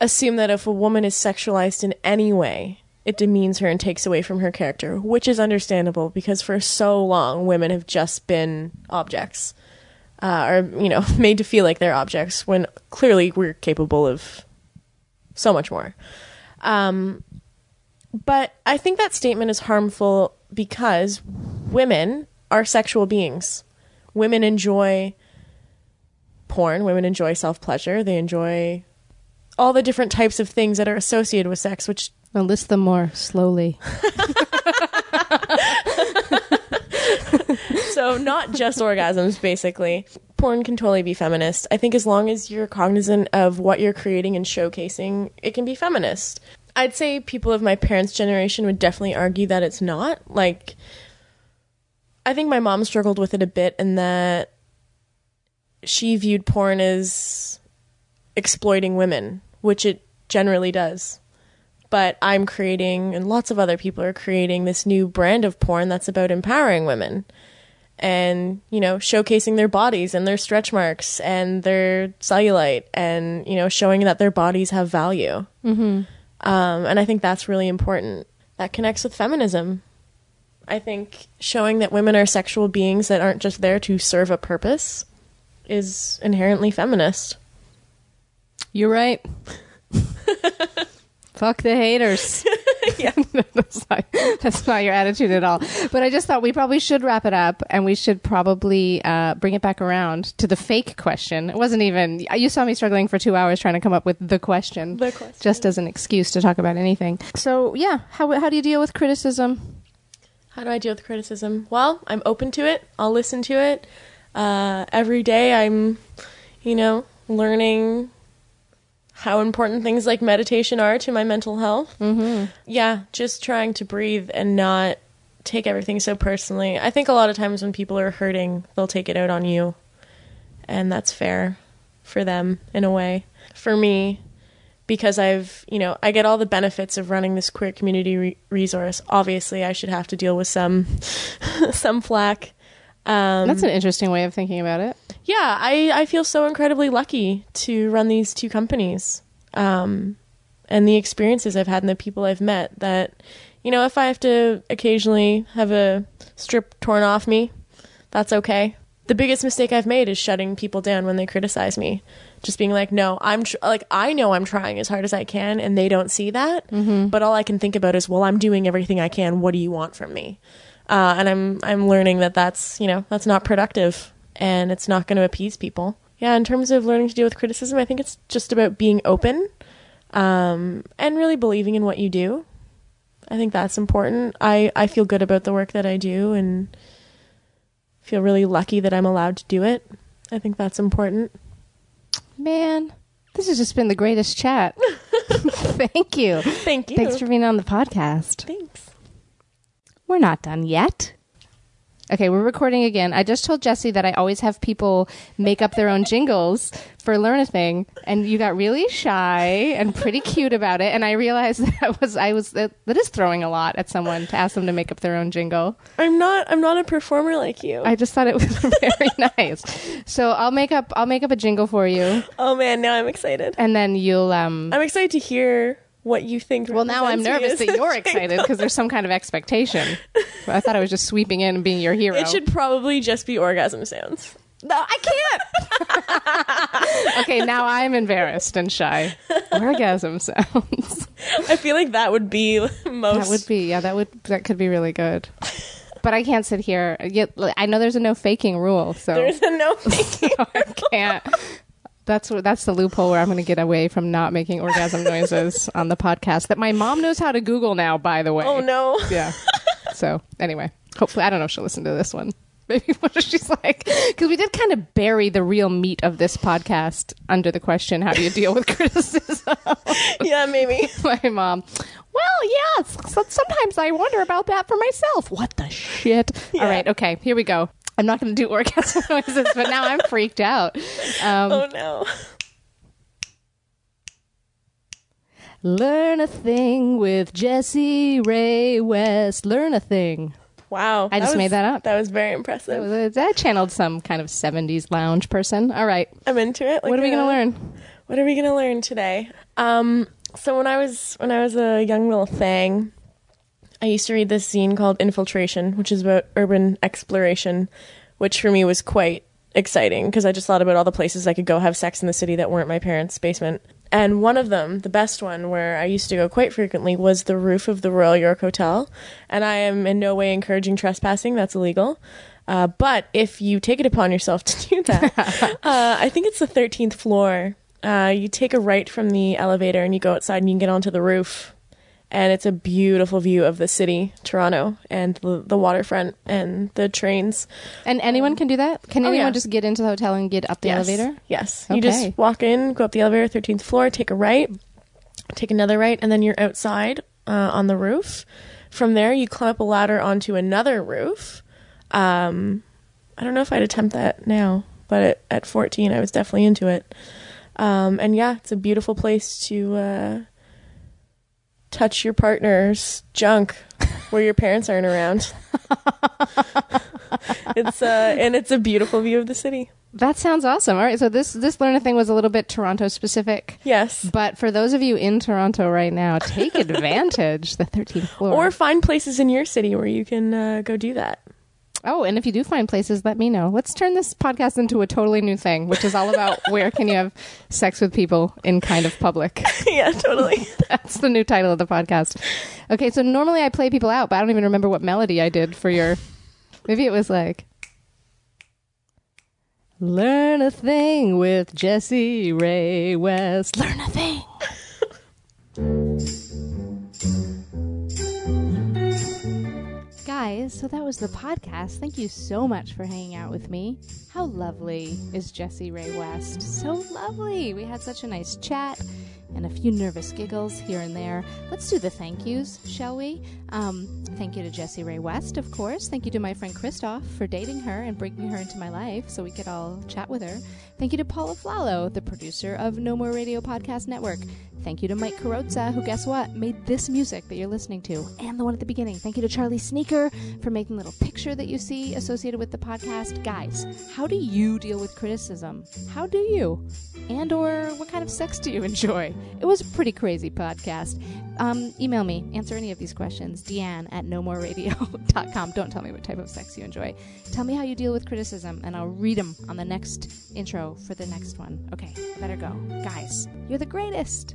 assume that if a woman is sexualized in any way, it demeans her and takes away from her character, which is understandable because for so long women have just been objects, uh, or you know, made to feel like they're objects when clearly we're capable of so much more. Um, but I think that statement is harmful because women are sexual beings. Women enjoy porn, women enjoy self pleasure, they enjoy all the different types of things that are associated with sex, which I'll list them more slowly. so not just orgasms basically. Porn can totally be feminist. I think as long as you're cognizant of what you're creating and showcasing it can be feminist. I'd say people of my parents generation would definitely argue that it's not. Like i think my mom struggled with it a bit in that she viewed porn as exploiting women which it generally does but I'm creating, and lots of other people are creating this new brand of porn that's about empowering women and, you know, showcasing their bodies and their stretch marks and their cellulite and, you know, showing that their bodies have value. Mm-hmm. Um, and I think that's really important. That connects with feminism. I think showing that women are sexual beings that aren't just there to serve a purpose is inherently feminist. You're right. Fuck the haters. Yeah. that's, not, that's not your attitude at all. But I just thought we probably should wrap it up and we should probably uh, bring it back around to the fake question. It wasn't even, you saw me struggling for two hours trying to come up with the question. The question. Just as an excuse to talk about anything. So, yeah, how, how do you deal with criticism? How do I deal with criticism? Well, I'm open to it. I'll listen to it. Uh, every day I'm, you know, learning how important things like meditation are to my mental health. Mm-hmm. Yeah, just trying to breathe and not take everything so personally. I think a lot of times when people are hurting, they'll take it out on you. And that's fair for them in a way. For me, because I've, you know, I get all the benefits of running this queer community re- resource. Obviously, I should have to deal with some some flack. Um, That's an interesting way of thinking about it. yeah, I, I feel so incredibly lucky to run these two companies. Um, and the experiences I've had and the people I've met that, you know, if I have to occasionally have a strip torn off me, that's okay. The biggest mistake I've made is shutting people down when they criticize me. Just being like, no, I'm tr- like, I know I'm trying as hard as I can and they don't see that. But all I can think about is, well, I'm doing everything I can. What do you want from me? Uh, and I'm I'm learning that that's you know that's not productive and it's not going to appease people. Yeah, in terms of learning to deal with criticism, I think it's just about being open um, and really believing in what you do. I think that's important. I I feel good about the work that I do and feel really lucky that I'm allowed to do it. I think that's important. Man, this has just been the greatest chat. Thank you. Thank you. Thanks for being on the podcast. Thanks. We're not done yet. Okay, we're recording again. I just told Jesse that I always have people make up their own jingles for Learn a Thing, and you got really shy and pretty cute about it. And I realized that was I was that, that is throwing a lot at someone to ask them to make up their own jingle. I'm not I'm not a performer like you. I just thought it was very nice. So I'll make up I'll make up a jingle for you, oh man, now I'm excited. and then you'll um. I'm excited to hear what you think. Well, now I'm nervous that you're excited because there's some kind of expectation. I thought I was just sweeping in and being your hero. It should probably just be orgasm sounds. No, I can't. okay, now I'm embarrassed and shy. Orgasm sounds. I feel like that would be most. That would be yeah. That would that could be really good. But I can't sit here. I know there's a no faking rule, so There's a no thinking. I can't. That's that's the loophole where I'm going to get away from not making orgasm noises on the podcast. That my mom knows how to Google now. By the way. oh no. Yeah. So anyway, hopefully I don't know if she'll listen to this one. Maybe what if she's like because we did kind of bury the real meat of this podcast under the question: How do you deal with criticism? Yeah, maybe. My mom. Well, yes. So sometimes I wonder about that for myself. What the shit? All right. Okay. Here we go. I'm not going to do orgasm noises, but now I'm freaked out. Um, Oh no. Learn a thing with Jesse Rae West. Learn a thing. Wow. I just was- made that up. That was very That impressive. was- I channeled some kind of 70s lounge person. All right. I'm into it. What are we going to learn? What are we going to learn today? Um, So when I was when I was a young little thing, I used to read this zine called Infiltration, which is about urban exploration, which for me was quite exciting because I just thought about all the places I could go have sex in the city that weren't my parents' basement. And one of them, the best one, where I used to go quite frequently, was the roof of the Royal York Hotel. And I am in no way encouraging trespassing; that's illegal. Uh, but if you take it upon yourself to do that, uh, I think it's the 13th floor. Uh, you take a right from the elevator and you go outside and you can get onto the roof. And it's a beautiful view of the city, Toronto, and the, the waterfront and the trains. And anyone can do that? Can Oh, anyone yeah. just get into the hotel and get up the Yes. elevator? Yes. You just walk in, go up the elevator, 13th floor, take a right, take another right, and then you're outside uh, on the roof. From there, you climb up a ladder onto another roof. Um, I don't know if I'd attempt that now, but at, at 14, I was definitely into it. Um, and yeah, it's a beautiful place to uh, touch your partner's junk where your parents aren't around. it's uh, and it's a beautiful view of the city. That sounds awesome. All right, so this this learner thing was a little bit Toronto specific. Yes. But for those of you in Toronto right now, take advantage. the 13th floor. Or find places in your city where you can uh, go do that. Oh, and if you do find places, let me know. Let's turn this podcast into a totally new thing, which is all about where can you have sex with people in kind of public. yeah, totally. That's the new title of the podcast. Okay, so normally I play people out, but I don't even remember what melody I did for your. Maybe it was like. Learn a thing with Jesse Rae West. Learn a thing. So that was the podcast. Thank you so much for hanging out with me. How lovely is Jesse Rae West? So lovely. We had such a nice chat and a few nervous giggles here and there. Let's do the thank yous, shall we? Um, thank you to Jesse Rae West, of course. Thank you to my friend Christoph for dating her and bringing her into my life so we could all chat with her. Thank you to Paul Aflalo, the producer of No More Radio Podcast Network. Thank you to Mike Carrozza, who, guess what, made this music that you're listening to and the one at the beginning. Thank you to Charlie Sneaker for making the little picture that you see associated with the podcast. Guys, how do you deal with criticism? How do you? And or what kind of sex do you enjoy? It was a pretty crazy podcast. Um, email me, answer any of these questions. Deanne at nomoradio.com. Don't tell me what type of sex you enjoy. Tell me how you deal with criticism, and I'll read them on the next intro for the next one. Okay, I better go. Guys, you're the greatest.